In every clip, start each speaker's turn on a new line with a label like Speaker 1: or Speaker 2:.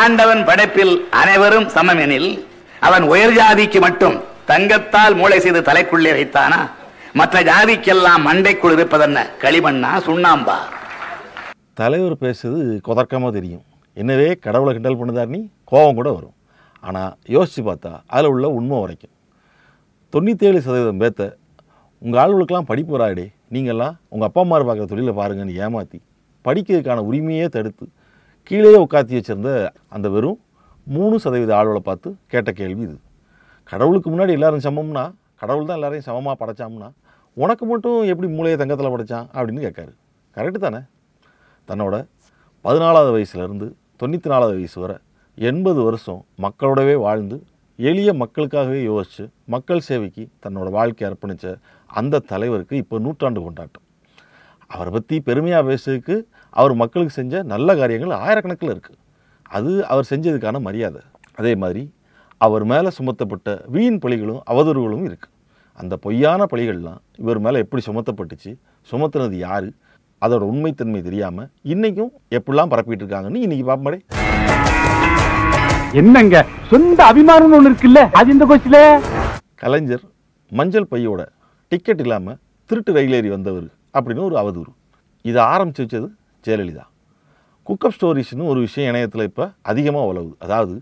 Speaker 1: ஆண்டவன் படைப்பில் அனைவரும் சமமெனில் அவன் உயர் ஜாதிக்கு மட்டும் தங்கத்தால் மூளை செய்து தலைக்குள்ளே வைத்தானா? மற்ற ஜாதிக்கெல்லாம் மண்டைக்குள் இருப்பதென்ன? களிமண்ணா சுண்ணாம்பா?
Speaker 2: தலைவர் பேசுறது கொதர்க்கமாக தெரியும். என்னவே கடவுளை கிண்டல் பண்ணுதார் நீ கோபம் கூட வரும். ஆனால் யோசித்து பார்த்தா அதில் உள்ள உண்மை வரைக்கும் தொண்ணூற்றேழு சதவீதம் பேத்த உங்கள் ஆளுகளுக்கெல்லாம் படிப்பு வராடே நீங்கள்லாம் உங்கள் அப்பா அம்மா பார்க்குற தொழிலை பாருங்கன்னு ஏமாற்றி படிக்கிறதுக்கான உரிமையே தடுத்து கீழே உட்காத்தி வச்சிருந்த அந்த வெறும் மூணு சதவீத ஆளுகளை பார்த்து கேட்ட கேள்வி இது. கடவுளுக்கு முன்னாடி எல்லாரும் சமம்னா கடவுள் தான் எல்லாரையும் சமமாக படைச்சாம்னா உனக்கு மட்டும் எப்படி மூளையை தங்கத்தில் படைச்சான் அப்படின்னு கேட்காரு. கரெக்டு தானே? தன்னோட பதினாலாவது வயசுலேருந்து தொண்ணூற்றி நாலாவது வயசு வரை எண்பது வருஷம் மக்களோடவே வாழ்ந்து எளிய மக்களுக்காகவே யோசித்து மக்கள் சேவைக்கு தன்னோட வாழ்க்கை அர்ப்பணித்த அந்த தலைவருக்கு இப்போ நூற்றாண்டு கொண்டாட்டம். அவரை பற்றி பெருமையாக பேசுறதுக்கு அவர் மக்களுக்கு செஞ்ச நல்ல காரியங்கள் ஆயிரக்கணக்கில் இருக்குது அது அவர் செஞ்சதுக்கான மரியாதை. அதே மாதிரி அவர் மேலே சுமத்தப்பட்ட வீண் பழிகளும் அவதூறுகளும் இருக்குது அந்த பொய்யான பழிகள்லாம் இவர் மேலே எப்படி சுமத்தப்பட்டுச்சு சுமத்துனது யார் அதோட உண்மைத்தன்மை தெரியாமல் இன்றைக்கும் எப்படிலாம் பரப்பிட்டு இருக்காங்கன்னு இன்றைக்கி பாப்பமாடே
Speaker 3: என்னங்க? சொந்த அபிமானம்னு ஒண்ணு இருக்குல்ல? அது இந்த கோச்சில?
Speaker 2: கலைஞர் மஞ்சள் பையோட டிக்கெட் இல்லாமல் திருட்டு ரயில் ஏறி வந்தவர் அப்படின்னு ஒரு அவதூறு. இதை ஆரம்பித்து வச்சது ஜெயலலிதா. குக்கப் ஸ்டோரிஸ்னு ஒரு விஷயம் இணையத்தில் இப்போ அதிகமாக உழவுது அதாவது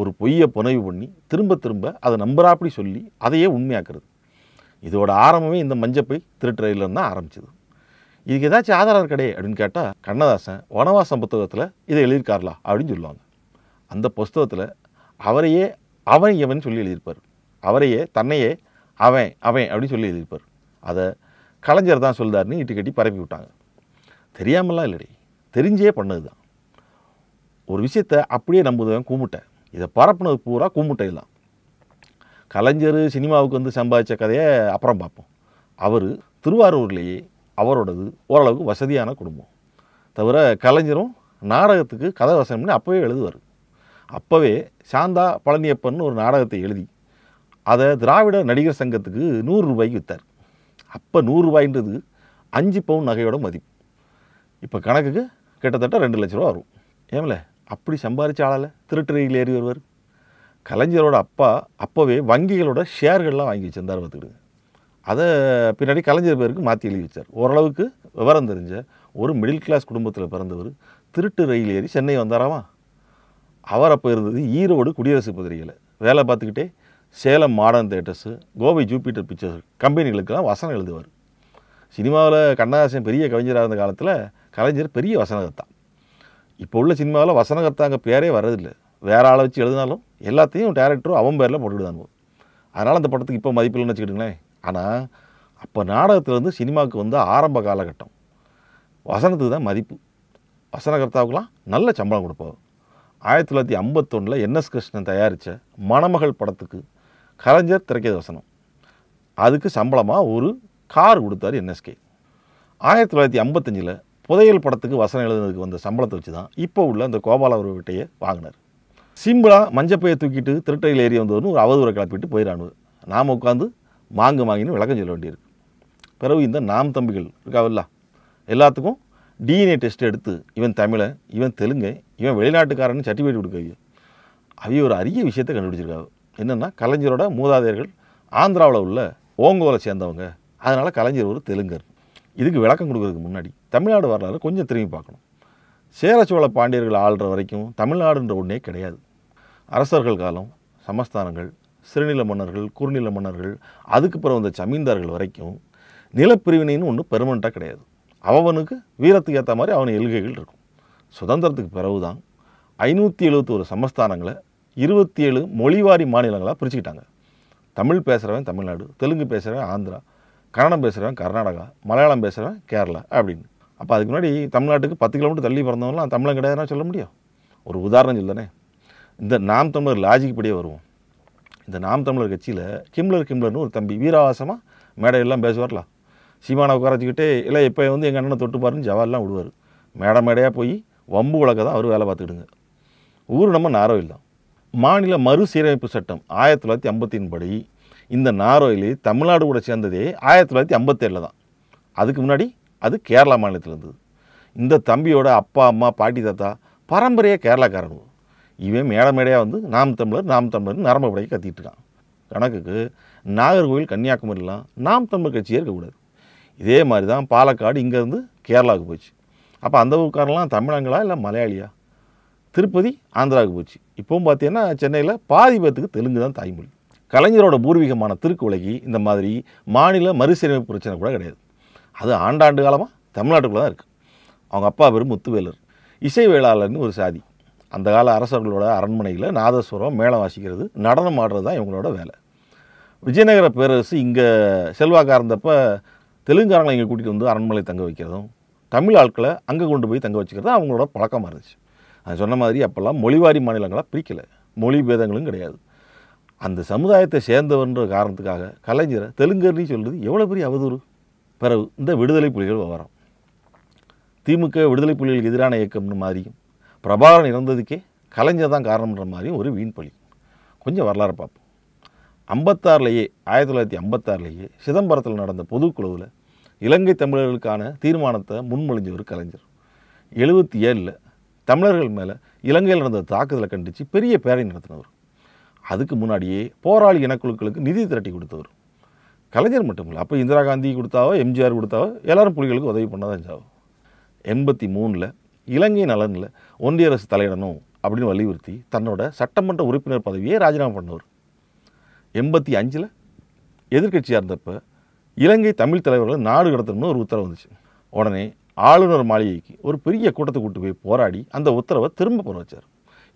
Speaker 2: ஒரு பொய்யை புனைவு பண்ணி திரும்ப திரும்ப அதை நம்புறாப்படி சொல்லி அதையே உண்மையாக்குறது. இதோட ஆரம்பமே இந்த மஞ்சப்பை திருட்டு தான் ஆரம்பிச்சது. இதுக்கு ஏதாச்சும் ஆதாரம் கிடையாது அப்படின்னு கேட்டால் கண்ணதாசன் வனவாசம் புத்தகத்தில் இதை எழுதியிருக்காரலா அப்படின்னு சொல்லுவாங்க. அந்த புஸ்தகத்தில் அவரையே அவன் இவன் சொல்லி எழுதியிருப்பார். அவரையே தன்னையே அவன் அவன் அப்படின்னு சொல்லி எழுதியிருப்பார். அதை கலைஞர் தான் சொல்லுதாருன்னு இட்டு கட்டி பரப்பி விட்டாங்க. தெரியாமலாம் இல்லடி. தெரிஞ்சே பண்ணது தான் ஒரு விஷயத்தை அப்படியே நம்புதவன் கூமுட்டை. இதை பரப்புனது பூரா கூமுட்டை தான் கலைஞர் சினிமாவுக்கு வந்து சம்பாதிச்ச கதையை அப்புறம் பார்ப்போம். அவர் திருவாரூர்லேயே அவரோடது ஓரளவுக்கு வசதியான குடும்பம். தவிர கலைஞரும் நாடகத்துக்கு கதை வசனம் பண்ணி அப்போவே எழுதுவார். அப்போவே சாந்தா பழனியப்பன் ஒரு நாடகத்தை எழுதி அதை திராவிட நடிகர் சங்கத்துக்கு நூறு ரூபாய்க்கு விற்றார் அப்போ நூறுரூபாயின்றது அஞ்சு பவுன் நகையோட மதிப்பு. இப்போ கணக்குக்கு கிட்டத்தட்ட ரெண்டு லட்ச ரூபா வரும். ஏமில்ல அப்படி சம்பாதிச்ச ஆளால் திருட்டுறையில் ஏறி வருவார். கலைஞரோட அப்பா அப்போவே வங்கிகளோட ஷேர்கள்லாம் வாங்கி வச்சிருந்தார் பார்த்துக்கிடுங்க. அதை பின்னாடி கலைஞர் பேருக்கு மாற்றி எழுதி வச்சார். ஓரளவுக்கு விவரம் தெரிஞ்ச ஒரு மிடில் கிளாஸ் குடும்பத்தில் பிறந்தவர் திருட்டு ரயில் ஏறி சென்னை வந்தாராமா? அவர் அப்போ இருந்தது ஈரோடு குடியரசு பத்திரிகையில். வேலை பார்த்துக்கிட்டே Salem modern theatres Kovai Jupiter pictures கம்பெனிகளுக்கெல்லாம் வசனம் எழுதுவார். சினிமாவில் கண்ணதாசன் பெரிய கவிஞராக இருந்த காலத்தில் கலைஞர் பெரிய வசனகர்த்தா. இப்போ உள்ள சினிமாவில் வசனகர்த்தாங்க பேரே வர்றதில்லை. வேற ஆளை வச்சு எழுதினாலும் எல்லாத்தையும் டேரக்டரும் அவன் பேரில் போட்டுவிடுதாங்க அதனால் அந்த படத்துக்கு இப்போ மதிப்பில்லைன்னு வச்சுக்கிட்டுங்களேன். ஆனால் அப்போ நாடகத்திலேருந்து சினிமாவுக்கு வந்த ஆரம்ப காலகட்டம் வசனத்துக்கு தான் மதிப்பு. வசனகர்த்தாவுக்கெலாம் நல்ல சம்பளம் கொடுப்பார். ஆயிரத்தி தொள்ளாயிரத்தி ஐம்பத்தொன்னில் என்எஸ் கிருஷ்ணன் தயாரித்த மணமகள் படத்துக்கு கலைஞர் திரைக்கதை வசனம். அதுக்கு சம்பளமாக ஒரு கார் கொடுத்தாரு என்எஸ்கே. ஆயிரத்தி தொள்ளாயிரத்தி ஐம்பத்தஞ்சில் புதையல் படத்துக்கு வசனம் எழுதுனதுக்கு வந்த சம்பளத்தை வச்சு தான் இப்போ உள்ள அந்த கோபால அவர்கிட்டையே வாங்கினார். சிம்பிளாக மஞ்சப்பையை தூக்கிட்டு திருட்டையில் ஏறி வந்தவர்னு ஒரு அவதூறை கிளப்பிட்டு போயிடானு நாம் உட்காந்து மாங்கு மாங்கின்னு விளக்கம் சொல்ல வேண்டியிருக்கு. பிறகு இந்த நாம் தம்பிகள் இருக்காவில்ல எல்லாத்துக்கும் டிஎன்ஏ டெஸ்ட் எடுத்து இவன் தமிழன் இவன் தெலுங்கன் இவன் வெளிநாட்டுக்காரன்னு சர்டிஃபிகேட் கொடுக்க அவைய ஒரு அரிய விஷயத்தை கண்டுபிடிச்சிருக்காங்க என்னென்னா கலைஞரோட மூதாதையர்கள் ஆந்திராவில் உள்ள ஓங்கோலை சேர்ந்தவங்க. அதனால் கலைஞர் ஒரு தெலுங்கர். இதுக்கு விளக்கம் கொடுக்கறதுக்கு முன்னாடி தமிழ்நாடு வரலாறு கொஞ்சம் திரும்பி பார்க்கணும். சேர சோழ பாண்டியர்கள் ஆள்ற வரைக்கும் தமிழ்நாடுன்ற ஒன்றே கிடையாது. அரசர்கள் காலம் சமஸ்தானங்கள் சிறுநில மன்னர்கள் குறுநில மன்னர்கள் அதுக்கு பிறகு வந்த ஜமீன்தார்கள் வரைக்கும் நிலப்பிரிவினைன்னு ஒன்று பெர்மனண்ட்டாக கிடையாது. அவனுக்கு வீரத்துக்கு ஏற்ற மாதிரி அவன் எழுகைகள் இருக்கும். சுதந்திரத்துக்கு பிறகு தான் ஐநூற்றி எழுபத்தோரு சமஸ்தானங்களை இருபத்தி ஏழு மொழிவாரி மாநிலங்களாக பிரிச்சுக்கிட்டாங்க. தமிழ் பேசுகிறவன் தமிழ்நாடு தெலுங்கு பேசுகிறவன் ஆந்திரா கன்னடம் பேசுகிறவன் கர்நாடகா மலையாளம் பேசுகிறவன் கேரளா அப்படின்னு. அப்போ அதுக்கு முன்னாடி தமிழ்நாட்டுக்கு பத்து கிலோமீட்டர் தள்ளி பிறந்தவங்களாம் தமிழன் கிடையாதுன்னா சொல்ல முடியும். ஒரு உதாரணம் சொல்லனே இந்த நாம் தமிழர் லாஜிக் படியே வருவோம். இந்த நாம் தமிழர் கட்சியில் கிம்லர் கிம்லர்னு ஒரு தம்பி வீராவாசமாக மேடையெல்லாம் பேசுவார்ல. சீமானை உட்காரச்சிக்கிட்டே இல்லை இப்போ வந்து எங்கள் அண்ணனை தொட்டு பாருன்னு ஜவால்லாம் விடுவார். மேடை மேடையாக போய் வம்பு வழக்க தான் அவர் வேலை பார்த்துக்கிடுங்க. ஊர் நம்ம நாரோ இல்லை மாநில மறுசீரமைப்பு சட்டம் ஆயிரத்தி தொள்ளாயிரத்தி ஐம்பத்தின் படி இந்த நாரோயில் தமிழ்நாடு கூட சேர்ந்ததே ஆயிரத்தி தொள்ளாயிரத்தி ஐம்பத்தேழில் தான். அதுக்கு முன்னாடி அது கேரளா மாநிலத்தில் இருந்தது. இந்த தம்பியோட அப்பா அம்மா பாட்டி தாத்தா பரம்பரையாக கேரளாக்காரங்க. இவன் மேடை மேடையாக வந்து நாம் தமிழர் நாம் தமிழர் நரம்பு படையை கத்திட்டு இருக்கான். கணக்குக்கு நாகர்கோவில் கன்னியாகுமரிலாம் நாம் தமிழர் கட்சியே இருக்கக்கூடாது. இதே மாதிரி தான் பாலக்காடு இங்கேருந்து கேரளாவுக்கு போச்சு. அப்போ அந்த ஊருக்காரெல்லாம் தமிழங்களா இல்லை மலையாளியா? திருப்பதி ஆந்திராவுக்கு போச்சு. இப்போவும் பார்த்தீங்கன்னா சென்னையில் பாதி பேர்த்துக்கு தெலுங்கு தான் தாய்மொழி. கலைஞரோட பூர்வீகமான திருக்குவளைக்கு இந்த மாதிரி மாநில மறுசீரமைப்பு பிரச்சனை கூட கிடையாது. அது ஆண்டாண்டு காலமாக தமிழ்நாட்டுக்குள்ள தான் இருக்குது அவங்க அப்பா பேர் முத்துவேலர். இசை வேளாளர்னு ஒரு சாதி. அந்த கால அரசர்களோட அரண்மனையில் நாதஸ்வரம் மேளம் வாசிக்கிறது நடனம் ஆடுறது தான் இவங்களோட வேலை. விஜயநகர பேரரசு இங்கே செல்வாக்காக இருந்தப்போ தெலுங்காரங்களை இங்கே கூட்டிகிட்டு வந்து அரண்மனை தங்க வைக்கிறதும் தமிழ் ஆட்களை அங்கே கொண்டு போய் தங்க வச்சுக்கிறது அவங்களோட பழக்கமாக இருந்துச்சு. அது சொன்ன மாதிரி அப்போல்லாம் மொழிவாரி மாநிலங்களாக பிரிக்கலை. மொழி பேதங்களும் கிடையாது. அந்த சமுதாயத்தை சேர்ந்தவன்ற காரணத்துக்காக கலைஞரை தெலுங்கர்னு சொல்கிறது எவ்வளோ பெரிய அவதூறு? பிறகு இந்த விடுதலை புலிகள் விவரம். திமுக விடுதலை புலிகளுக்கு எதிரான இயக்கம்னு மாதிரியும் பிரபாகரன் இறந்ததுக்கே கலைஞர் தான் காரணம்ன்ற மாதிரியும் ஒரு வீண் பழி. கொஞ்சம் வரலாறு பார்ப்போம். ஐம்பத்தாறுலேயே ஆயிரத்தி தொள்ளாயிரத்தி ஐம்பத்தாறுலேயே சிதம்பரத்தில் நடந்த பொதுக்குழுவில் இலங்கை தமிழர்களுக்கான தீர்மானத்தை முன்மொழிஞ்சவர் கலைஞர். எழுபத்தி ஏழில் தமிழர்கள் மேலே இலங்கையில் நடந்த தாக்குதலை கண்டித்து பெரிய பேரணி நடத்தினவர். அதுக்கு முன்னாடியே போராளி இனக்குழுக்களுக்கு நிதி திரட்டி கொடுத்தவர். கலைஞர் மட்டும் இல்லை அப்போ இந்திரா காந்தி கொடுத்தாவோ எம்ஜிஆர் கொடுத்தாவோ எல்லாரும் புலிகளுக்கு உதவி பண்ணதான் செஞ்சாவோ. எண்பத்தி மூணில் இலங்கை நலனில் ஒன்றிய அரசு தலையிடணும் அப்படின்னு வலியுறுத்தி தன்னோட சட்டமன்ற உறுப்பினர் பதவியை ராஜினாமா பண்ணவர். எண்பத்தி அஞ்சில் எதிர்க்கட்சியாக இருந்தப்போ இலங்கை தமிழ் தலைவர்களை நாடு கடத்தணும்னு ஒரு உத்தரவு வந்துச்சு. உடனே ஆளுநர் மாளிகைக்கு ஒரு பெரிய கூட்டத்தை கூட்டு போய் போராடி அந்த உத்தரவை திரும்ப பெற வச்சார்.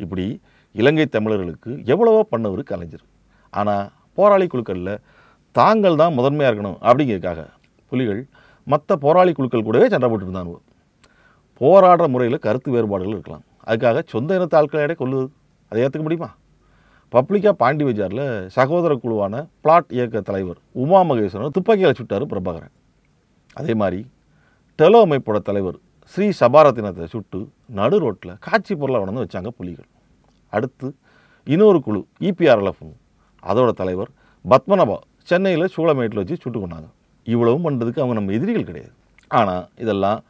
Speaker 2: இப்படி இலங்கை தமிழர்களுக்கு எவ்வளவோ பண்ணவர் கலைஞர். ஆனால் போராளி குழுக்களில் தாங்கள் தான் முதன்மையாக இருக்கணும் அப்படிங்கிறதுக்காக புலிகள் மற்ற போராளி குழுக்கள் கூடவே சண்டை போட்டுருந்தாங்க போராடுற முறையில் கருத்து வேறுபாடுகள் இருக்கலாம். அதுக்காக சொந்த இனத்து ஆட்களை கொள்ளுவது அதை ஏற்றுக்க முடியுமா? பப்ளிக்காக பாண்டி பஜாரில் சகோதர குழுவான பிளாட் இயக்க தலைவர் உமா மகேஸ்வரன் துப்பாக்கியால் சுட்டார் பிரபாகரன். அதே மாதிரி டெலோ அமைப்போட தலைவர் ஸ்ரீ சபாரத்தினத்தை சுட்டு நடு ரோட்டில் காட்சி பொருளை உணர்ந்து வச்சாங்க புலிகள். அடுத்து இன்னொரு குழு இபிஆர்எல்எஃப் அதோட தலைவர் பத்மநாபா சென்னையில் சூளமேட்டில் வச்சு சுட்டு கொண்டாங்க. இவ்வளவும் பண்ணுறதுக்கு அவங்க நம்ம எதிரிகள் கிடையாது. ஆனால் இதெல்லாம்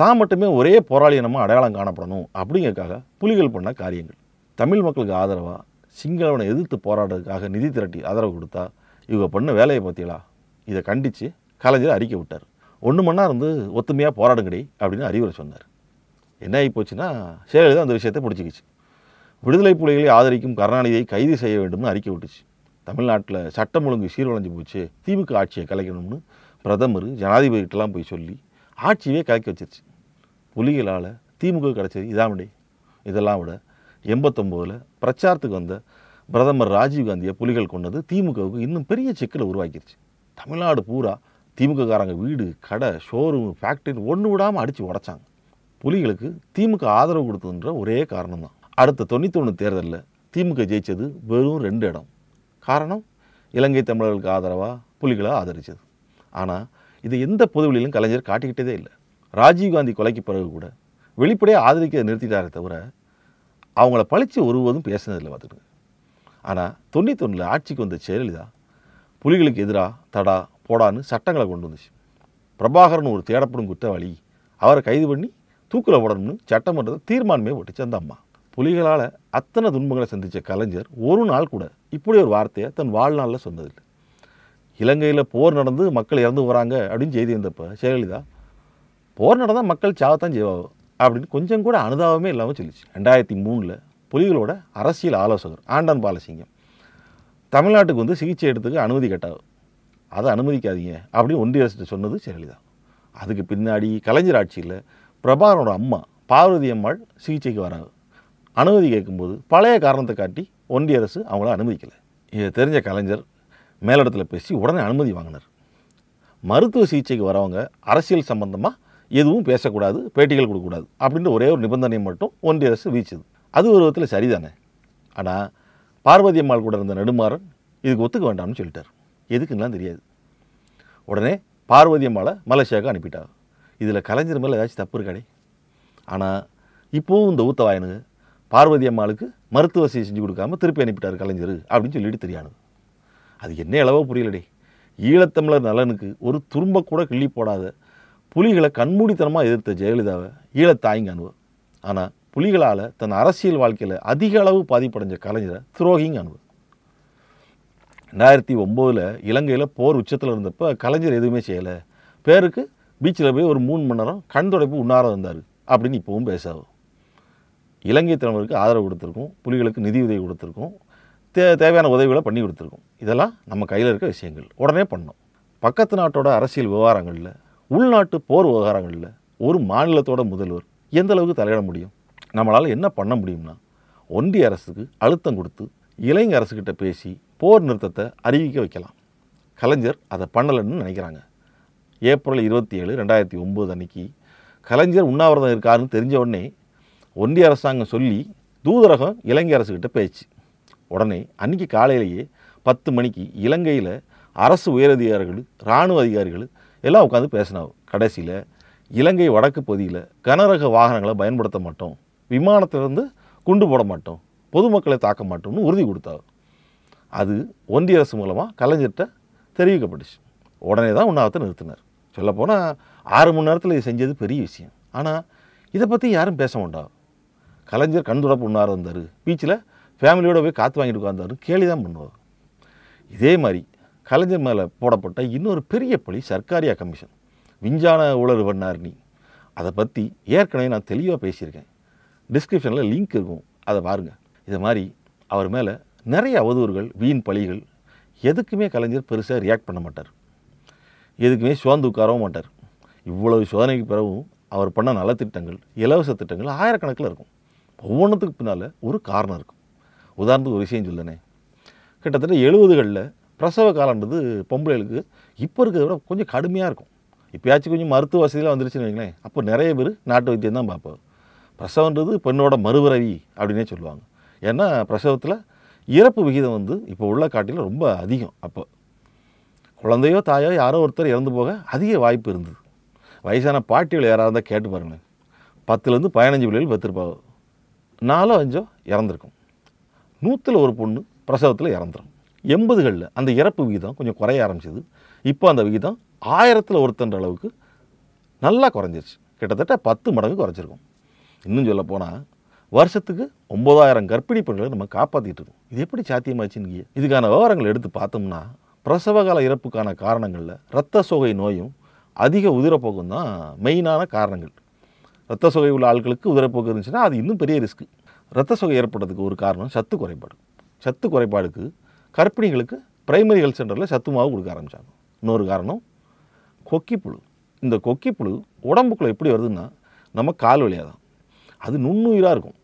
Speaker 2: தான் மட்டுமே ஒரே போராளி நம்ம அடையாளம் காணப்படணும் அப்படிங்கிறதுக்காக புலிகள் பண்ண காரியங்கள். தமிழ் மக்களுக்கு ஆதரவாக சிங்களவனை எதிர்த்து போராடுறதுக்காக நிதி திரட்டி ஆதரவு கொடுத்தா இவங்க பண்ண வேலையை பார்த்தீங்களா? இதை கண்டித்து கலைஞர் அறிக்கை விட்டார். ஒன்று மணி நேரம் இருந்து ஒத்துமையாக போராடுங்கடி அப்படின்னு அறிவுரை சொன்னார். என்ன ஆகி போச்சுன்னா ஜெயலலிதா அந்த விஷயத்தை பிடிச்சிக்கிச்சு விடுதலை புலிகளை ஆதரிக்கும் கருணாநிதியை கைது செய்ய வேண்டும்னு அறிக்கை விட்டுச்சு. தமிழ்நாட்டில் சட்டம் ஒழுங்கு சீர்வளைஞ்சு போச்சு. திமுக ஆட்சியை கலைக்கணும்னு பிரதமர் ஜனாதிபதிகிட்டலாம் போய் சொல்லி ஆட்சியே கலைக்க வச்சிருச்சு. புலிகளால் திமுக கிடச்சது இதாமடே இதெல்லாம் விட எண்பத்தொம்போதில் பிரச்சாரத்துக்கு வந்த பிரதமர் ராஜீவ்காந்தியை புலிகள் கொண்டது திமுகவுக்கு இன்னும் பெரிய சிக்கலை உருவாக்கிருச்சு. தமிழ்நாடு பூரா திமுககாரங்க வீடு கடை ஷோரூம் ஃபேக்ட்ரி ஒன்று விடாமல் அடித்து உடைச்சாங்க. புலிகளுக்கு திமுக ஆதரவு கொடுத்ததுன்ற ஒரே காரணம் தான் அடுத்த தொண்ணூத்தொன்று தேர்தலில் திமுக ஜெயிச்சது வெறும் ரெண்டு இடம். காரணம் இலங்கை தமிழர்களுக்கு ஆதரவாக புலிகளை ஆதரித்தது ஆனால் இது எந்த பொதுவெளியிலும் கலைஞர் காட்டிக்கிட்டதே இல்லை. ராஜீவ்காந்தி கொலைக்கு பிறகு கூட வெளிப்படையாக ஆதரிக்க நிறுத்திட்டாரே தவிர அவங்கள பழித்து ஒருவதும் பேசினதில்லை பார்த்துட்டு ஆனால் தொண்ணூத்தொன்னில் ஆட்சிக்கு வந்த ஜெயலலிதா புலிகளுக்கு எதிராக தடா போடான்னு சட்டங்களை கொண்டு வந்துச்சு. பிரபாகரன் ஒரு தேடப்படும் குற்றவாளி. அவரை கைது பண்ணி தூக்கில் போடணும்னு சட்டமன்றத்தை தீர்மானமே போட்டுச்சு அந்த அம்மா. புலிகளால் அத்தனை துன்பங்களை சந்தித்த கலைஞர் ஒரு நாள் கூட இப்படி ஒரு வார்த்தையை தன் வாழ்நாளில் சொன்னதில்லை. இலங்கையில் போர் நடந்து மக்கள் இறந்து போகிறாங்க அப்படின்னு செய்தி வந்தப்போ ஜெயலலிதா போர் நடந்தால் மக்கள் சாவத்தான் செய்வாங்க அப்படின்னு கொஞ்சம் கூட அனுதாபமே இல்லாமல் சொல்லிச்சு. ரெண்டாயிரத்தி மூணில் புலிகளோட அரசியல் ஆலோசகர் ஆண்டான் பாலசிங்கம் தமிழ்நாட்டுக்கு வந்து சிகிச்சை எடுத்துக்க அனுமதி கேட்டாவு அதை அனுமதிக்காதீங்க அப்படின்னு ஒன்றிய அரசு சொன்னது ஜெயலலிதா. அதுக்கு பின்னாடி கலைஞர் ஆட்சியில் பிரபாகரனோட அம்மா பார்வதி அம்மாள் சிகிச்சைக்கு வராங்க. அனுமதி கேட்கும்போது பழைய காரணத்தை காட்டி ஒன்றிய அரசு அவங்கள அனுமதிக்கலை. இதை தெரிஞ்ச கலைஞர் மேலிடத்தில் பேசி உடனே அனுமதி வாங்கினார். மருத்துவ சிகிச்சைக்கு வரவங்க அரசியல் சம்பந்தமாக எதுவும் பேசக்கூடாது பேட்டிகள் கொடுக்கக்கூடாது அப்படின்ற ஒரே ஒரு நிபந்தனையை மட்டும் ஒன்றிய அரசு வீச்சுது. அது ஒரு விதத்தில் சரிதானே? ஆனால் பார்வதி அம்மாள் கூட இருந்த நெடுமாறன் இதுக்கு ஒத்துக்க வேண்டாம்னு சொல்லிட்டார். எதுக்குன்னா தெரியாது. உடனே பார்வதி அம்மாளை மலேசியாவுக்கு அனுப்பிட்டார். இதில் கலைஞர் மேலே ஏதாச்சும் தப்பு இருக்காடே? ஆனால் இப்போவும் இந்த ஊத்தவாயனுங்க பார்வதி அம்மாளுக்கு மருத்துவ வசதி செஞ்சு கொடுக்காம திருப்பி அனுப்பிட்டார் கலைஞர் அப்படின்னு சொல்லிட்டு தெரியானது. அது என்ன அளவோ புரியலடே. ஈழத்தமிழர் நலனுக்கு ஒரு துரும்ப கூட கிள்ளி போடாத புலிகளை கண்மூடித்தனமாக எதிர்த்த ஜெயலலிதாவை ஈழத்தாய்ங்க ஆனால் புலிகளால் தன் அரசியல் வாழ்க்கையில் அதிக அளவு பாதிப்படைஞ்ச கலைஞரை துரோகிங்க அனுபவம். ரெண்டாயிரத்தி ஒம்போதில் இலங்கையில் போர் உச்சத்தில் இருந்தப்போ கலைஞர் எதுவுமே செய்யலை. பேருக்கு பீச்சில் போய் ஒரு மூணு மணி நேரம் கண் துடைப்பு உண்ணார வந்தார் அப்படின்னு இப்போவும் பேசாவும் இலங்கை தலைவருக்கு ஆதரவு கொடுத்துருக்கோம் புலிகளுக்கு நிதி உதவி கொடுத்துருக்கோம் தே தேவையான உதவிகளை பண்ணி கொடுத்துருக்கோம். இதெல்லாம் நம்ம கையில் இருக்க விஷயங்கள். உடனே பண்ணோம். பக்கத்து நாட்டோட அரசியல் விவகாரங்களில் உள்நாட்டு போர் விவகாரங்களில் ஒரு மாநிலத்தோட முதல்வர் எந்த அளவுக்கு தலையிட முடியும்? நம்மளால் என்ன பண்ண முடியும்னா ஒன்றிய அரசுக்கு அழுத்தம் கொடுத்து இளைஞ அரசுக்கிட்ட பேசி போர் நிறுத்தத்தை அறிவிக்க வைக்கலாம். கலைஞர் அதை பண்ணலைன்னு நினைக்கிறாங்க. ஏப்ரல் இருபத்தி ஏழு ரெண்டாயிரத்தி ஒம்பது அன்னைக்கு கலைஞர் உண்ணாவிரதம் இருக்காருன்னு தெரிஞ்ச உடனே ஒன்றிய அரசாங்கம் சொல்லி தூதரகம் இலங்கை அரசுக்கிட்ட பேச்சு. உடனே அன்னைக்கு காலையிலேயே பத்து மணிக்கு இலங்கையில் அரசு உயரதிகாரிகள் இராணுவ அதிகாரிகள் எல்லாம் உட்காந்து பேசினாங்க. கடைசியில் இலங்கை வடக்கு பகுதியில் கனரக வாகனங்களை பயன்படுத்த மாட்டோம். விமானத்திலிருந்து குண்டு போட மாட்டோம். பொதுமக்களை தாக்க மாட்டோம்னு உறுதி கொடுத்தாங்க. அது ஒன்றிய அரசு மூலமாக கலைஞர்கிட்ட தெரிவிக்கப்பட்டுச்சு. உடனே தான் உண்ணாவத்தை நிறுத்தினார். சொல்லப்போனால் ஆறு மணி நேரத்தில் இது செஞ்சது பெரிய விஷயம். ஆனால் இதை பற்றி யாரும் பேச மாட்டாங்க. கலைஞர் கண் துடப்பு உண்ணார இருந்தார் பீச்சில் ஃபேமிலியோடு போய் காற்று வாங்கிட்டு உட்காந்தார் கேலி தான் பண்ணுவார். இதே மாதிரி கலைஞர் மேலே போடப்பட்ட இன்னொரு பெரிய பழி சர்க்காரியா கமிஷன். விஞ்ஞான ஊழல் பண்ணார் நீ. அதை பற்றி ஏற்கனவே நான் தெளிவாக பேசியிருக்கேன். டிஸ்கிரிப்ஷனில் லிங்க் இருக்கும். அதை பாருங்கள் இது மாதிரி அவர் மேலே நிறைய அவதூறுகள் வீண் பழிகள் எதுக்குமே கலைஞர் பெருசாக ரியாக்ட் பண்ண மாட்டார். எதுக்குமே சோர்ந்து உட்காரவும் மாட்டார். இவ்வளவு சோதனைக்கு பிறகும் அவர் பண்ண நலத்திட்டங்கள் இலவச திட்டங்கள் ஆயிரக்கணக்கில் இருக்கும். ஒவ்வொன்றுத்துக்கு பின்னால் ஒரு காரணம் இருக்கும். உதாரணத்துக்கு ஒரு விஷயம் சொல்லனே. கிட்டத்தட்ட எழுபதுகளில் பிரசவ காலன்றது பொம்பளைகளுக்கு இப்போ இருக்கிறத விட கொஞ்சம் கடுமையாக இருக்கும். இப்போயாச்சும் கொஞ்சம் மருத்துவ வசதியெலாம் வந்துருச்சுன்னு வைங்களேன். அப்போ நிறைய பேர் நாட்டு வைத்தியம் தான் பார்ப்பார் பிரசவன்றது பெண்ணோட மறுபிறவி அப்படின்னே சொல்லுவாங்க. ஏன்னா பிரசவத்தில் இறப்பு விகிதம் வந்து இப்போ உள்ள காட்டில் ரொம்ப அதிகம் அப்போ. குழந்தையோ தாயோ யாரோ ஒருத்தர் இறந்து போக அதிக வாய்ப்பு இருந்தது. வயசான பாட்டிகள் யாராக இருந்தால் கேட்டு பாருங்களேன். பத்துலேருந்து பதினஞ்சு பிள்ளைகள் பத்திருப்பாங்க நாலோ அஞ்சோ இறந்துருக்கும். நூற்றில் ஒரு பொண்ணு பிரசவத்தில் இறந்துரும். எண்பதுகளில் அந்த இறப்பு விகிதம் கொஞ்சம் குறைய ஆரம்பிச்சது. இப்போ அந்த விகிதம் ஆயிரத்தில் ஒருத்தன்ற அளவுக்கு நல்லா குறைஞ்சிருச்சு. கிட்டத்தட்ட பத்து மடங்கு குறைச்சிருக்கும் இன்னும் சொல்ல போனால் வருஷத்துக்கு ஒம்பதாயிரம் கர்ப்பிணி பெண்களை நம்ம காப்பாற்றிட்டு இருக்கோம். இது எப்படி சாத்தியமாச்சுன்னு இதுக்கான விவரங்கள் எடுத்து பார்த்தோம்னா பிரசவகால இறப்புக்கான காரணங்களில் இரத்த சோகை நோயும் அதிக உதிரப்போக்கும் தான் மெயினான காரணங்கள். ரத்த சோகை உள்ள ஆட்களுக்கு உதரப்போக்கு இருந்துச்சுன்னா அது இன்னும் பெரிய ரிஸ்க்கு ரத்த சுகை ஏற்படுறதுக்கு ஒரு காரணம் சத்து குறைபாடு. சத்து குறைபாடுக்கு கர்ப்பிணிகளுக்கு பிரைமரி ஹெல்த் சென்டரில் சத்து மாவு கொடுக்க ஆரம்பித்தாங்க இன்னொரு காரணம் கொக்கிப்புழு. இந்த கொக்கிப்புழு உடம்புக்குள்ளே எப்படி வருதுன்னா நம்ம கால் வழியாக தான் அது நுண்ணுயிராக இருக்கும்.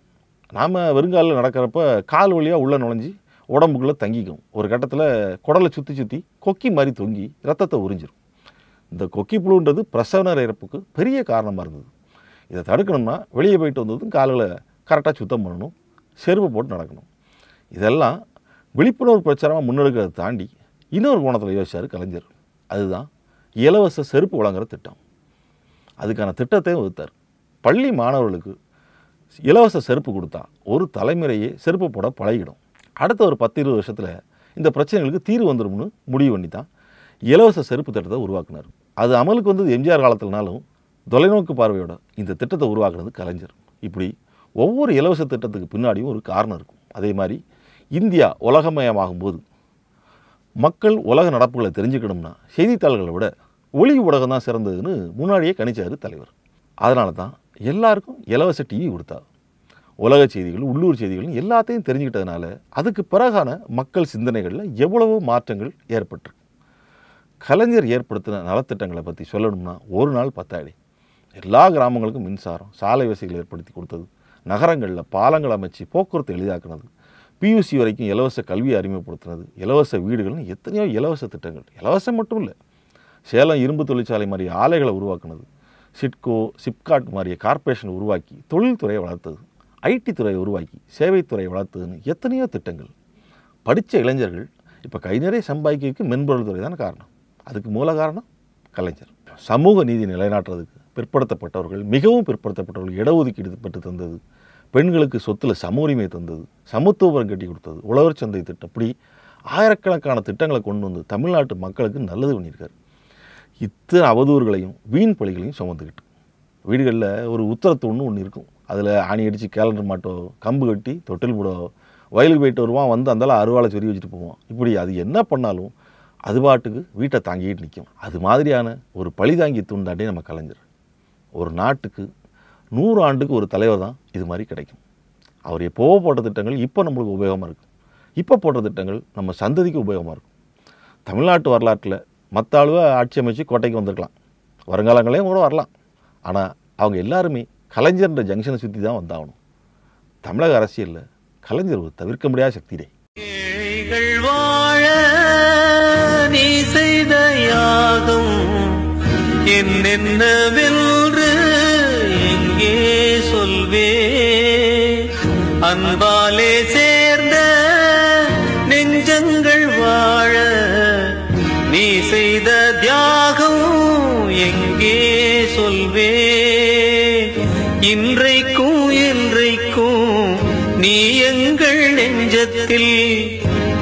Speaker 2: நாம் வெறுங்காலில் நடக்கிறப்ப கால் வழியாக உள்ளே நுழைஞ்சி உடம்புக்குள்ளே தங்கிக்கும். ஒரு கட்டத்தில் குடலை சுற்றி சுற்றி கொக்கி மாதிரி தொங்கி ரத்தத்தை உறிஞ்சிரும். இந்த கொக்கி புழுன்றது பிரசவ இறப்புக்கு பெரிய காரணமாக இருந்தது. இதை தடுக்கணும்னா வெளியே போயிட்டு வந்ததும் கால்களை கரெக்டாக சுத்தம் பண்ணணும் செருப்பு போட்டு நடக்கணும். இதெல்லாம் விழிப்புணர்வு பிரச்சாரமாக முன்னெடுக்கிறத தாண்டி இன்னொரு கோணத்தில் யோசிச்சார் கலைஞர். அதுதான் இலவச செருப்பு வழங்குற திட்டம். அதுக்கான திட்டத்தையும் வகுத்தார். பள்ளி மாணவர்களுக்கு இலவச செருப்பு கொடுத்தா ஒரு தலைமுறையே செருப்பு போட பழகிடும். அடுத்த ஒரு பத்து இருபது வருஷத்தில் இந்த பிரச்சனைகளுக்கு தீர்வு வந்துடும்னு முடிவு பண்ணி தான் இலவச செருப்பு திட்டத்தை உருவாக்குனார். அது அமலுக்கு வந்தது எம்ஜிஆர் காலத்தில்னாலும் தொலைநோக்கு பார்வையோட இந்த திட்டத்தை உருவாக்குனது கலைஞர். இப்படி ஒவ்வொரு இலவச திட்டத்துக்கு பின்னாடியும் ஒரு காரணம் இருக்கும். அதே மாதிரி இந்தியா உலகமயமாகும் போது மக்கள் உலக நடப்புகளை தெரிஞ்சுக்கணும்னா செய்தித்தாள்களை விட ஒளி ஊடகம் தான் சிறந்ததுன்னு முன்னாடியே கணிச்சார் தலைவர். அதனால தான் எல்லாருக்கும் இலவச டிவி கொடுத்தா. உலக செய்திகள் உள்ளூர் செய்திகள் எல்லாத்தையும் தெரிஞ்சுக்கிட்டதுனால அதுக்கு பிறகான மக்கள் சிந்தனைகளில் எவ்வளவோ மாற்றங்கள் ஏற்பட்டிருக்கு. கலைஞர் ஏற்படுத்தின நலத்திட்டங்களை பற்றி சொல்லணும்னா ஒரு நாள் பத்தாடி எல்லா கிராமங்களுக்கும் மின்சாரம் சாலை வசதிகள் ஏற்படுத்தி கொடுத்தது. நகரங்களில் பாலங்கள் அமைச்சு போக்குவரத்து எளிதாக்குனது. பியூசி வரைக்கும் இலவச கல்வியை அறிமுகப்படுத்தினது. இலவச வீடுகள்னு எத்தனையோ இலவச திட்டங்கள். இலவசம் மட்டும் இல்லை சேலம் இரும்பு தொழிற்சாலை மாதிரி ஆலைகளை உருவாக்குனது. சிட்கோ சிப்காட் மாதிரிய கார்ப்பரேஷன் உருவாக்கி தொழில்துறையை வளர்த்தது. ஐடி துறையை உருவாக்கி சேவைத்துறையை வளர்த்ததுன்னு எத்தனையோ திட்டங்கள். படித்த இளைஞர்கள் இப்போ கை நிறைய சம்பாதிக்கிறதுக்கு மென்பொருள் துறை தான் காரணம். அதுக்கு மூல காரணம் கலைஞர். சமூக நீதி நிலைநாட்டுறதுக்கு. பிற்படுத்தப்பட்டவர்கள் மிகவும் பிற்படுத்தப்பட்டவர்கள் இடஒதுக்கீடு பெற்று தந்தது. பெண்களுக்கு சொத்தில் சம உரிமை தந்தது சமத்துவபுரம் கட்டி கொடுத்தது உழவர் சந்தை திட்டம் இப்படி ஆயிரக்கணக்கான திட்டங்களை கொண்டு வந்து தமிழ்நாட்டு மக்களுக்கு நல்லது பண்ணியிருக்காரு. இத்தனை அவதூறுகளையும் வீண் பழிகளையும் சுமந்துக்கிட்டு. வீடுகளில் ஒரு உத்தரத்து ஒன்று இருக்கும். அதில் ஆணி அடித்து கேலண்டர் மாட்டோ கம்பு கட்டி தொட்டில் போடோ வயலுக்கு போயிட்டு வருவான் வந்து அந்தால அருவாளை சொறி வச்சுட்டு போவான். இப்படி அது என்ன பண்ணாலும் அது பாட்டுக்கு வீட்டை தாங்கிட்டு நிற்கும். அது மாதிரியான ஒரு பழிதாங்கி தூண்டாண்டே நம்ம கலைஞர். ஒரு நாட்டுக்கு நூறு ஆண்டுக்கு ஒரு தலைவர் தான் இது மாதிரி கிடைக்கும். அவர் எப்போவோ போட்ட திட்டங்கள் இப்போ நம்மளுக்கு உபயோகமாக இருக்கும் இப்போ போட்ட திட்டங்கள் நம்ம சந்ததிக்கு உபயோகமாக இருக்கும். தமிழ்நாட்டு வரலாற்றில் மற்ற ஆளுவை ஆட்சி அமைச்சு கோட்டைக்கு வந்திருக்கலாம். வருங்காலங்களையும் கூட வரலாம். ஆனால் அவங்க எல்லாருமே கலைஞர்ன்ற ஜங்ஷனை சுற்றி தான் வந்தாகணும். தமிழக அரசியலில் கலைஞர் ஒரு தவிர்க்க முடியாத சக்திடே
Speaker 4: வாழ நீ செய்த யாதும் என்னென்ன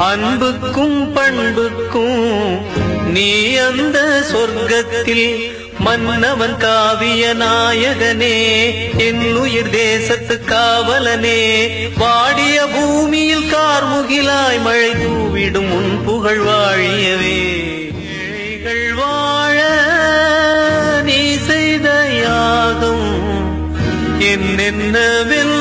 Speaker 4: அன்புக்கும் பண்புக்கும் நீ அந்த சொர்க்கத்தில் மன்னவன் காவிய நாயகனே என் உயிர் தேசத்து காவலனே. வாடிய பூமியில் கார்முகிலாய் மழை தூவிடும் உன் புகழ் வாழியவே. ஏழைகள் வாழ நீ செய்த யாகம் என்னென்னவென்று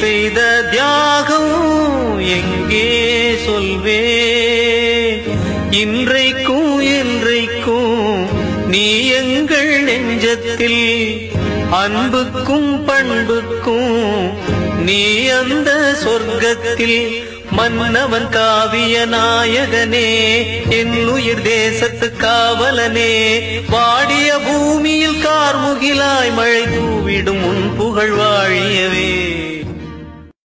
Speaker 4: செய்த தியாகம் எங்கே சொல்வே? இன்றைக்கும் என்றைக்கும் நீ எங்கள் நெஞ்சத்தில் அன்புக்கும் பண்புக்கும் நீ அந்த சொர்க்கத்தில் மன்னவன் காவிய நாயகனே என் உயிர் தேசத்து காவலனே. வாடிய பூமியில் கார்முகிலாய் மழை தூவிடும் உன் புகழ் வாழியவே.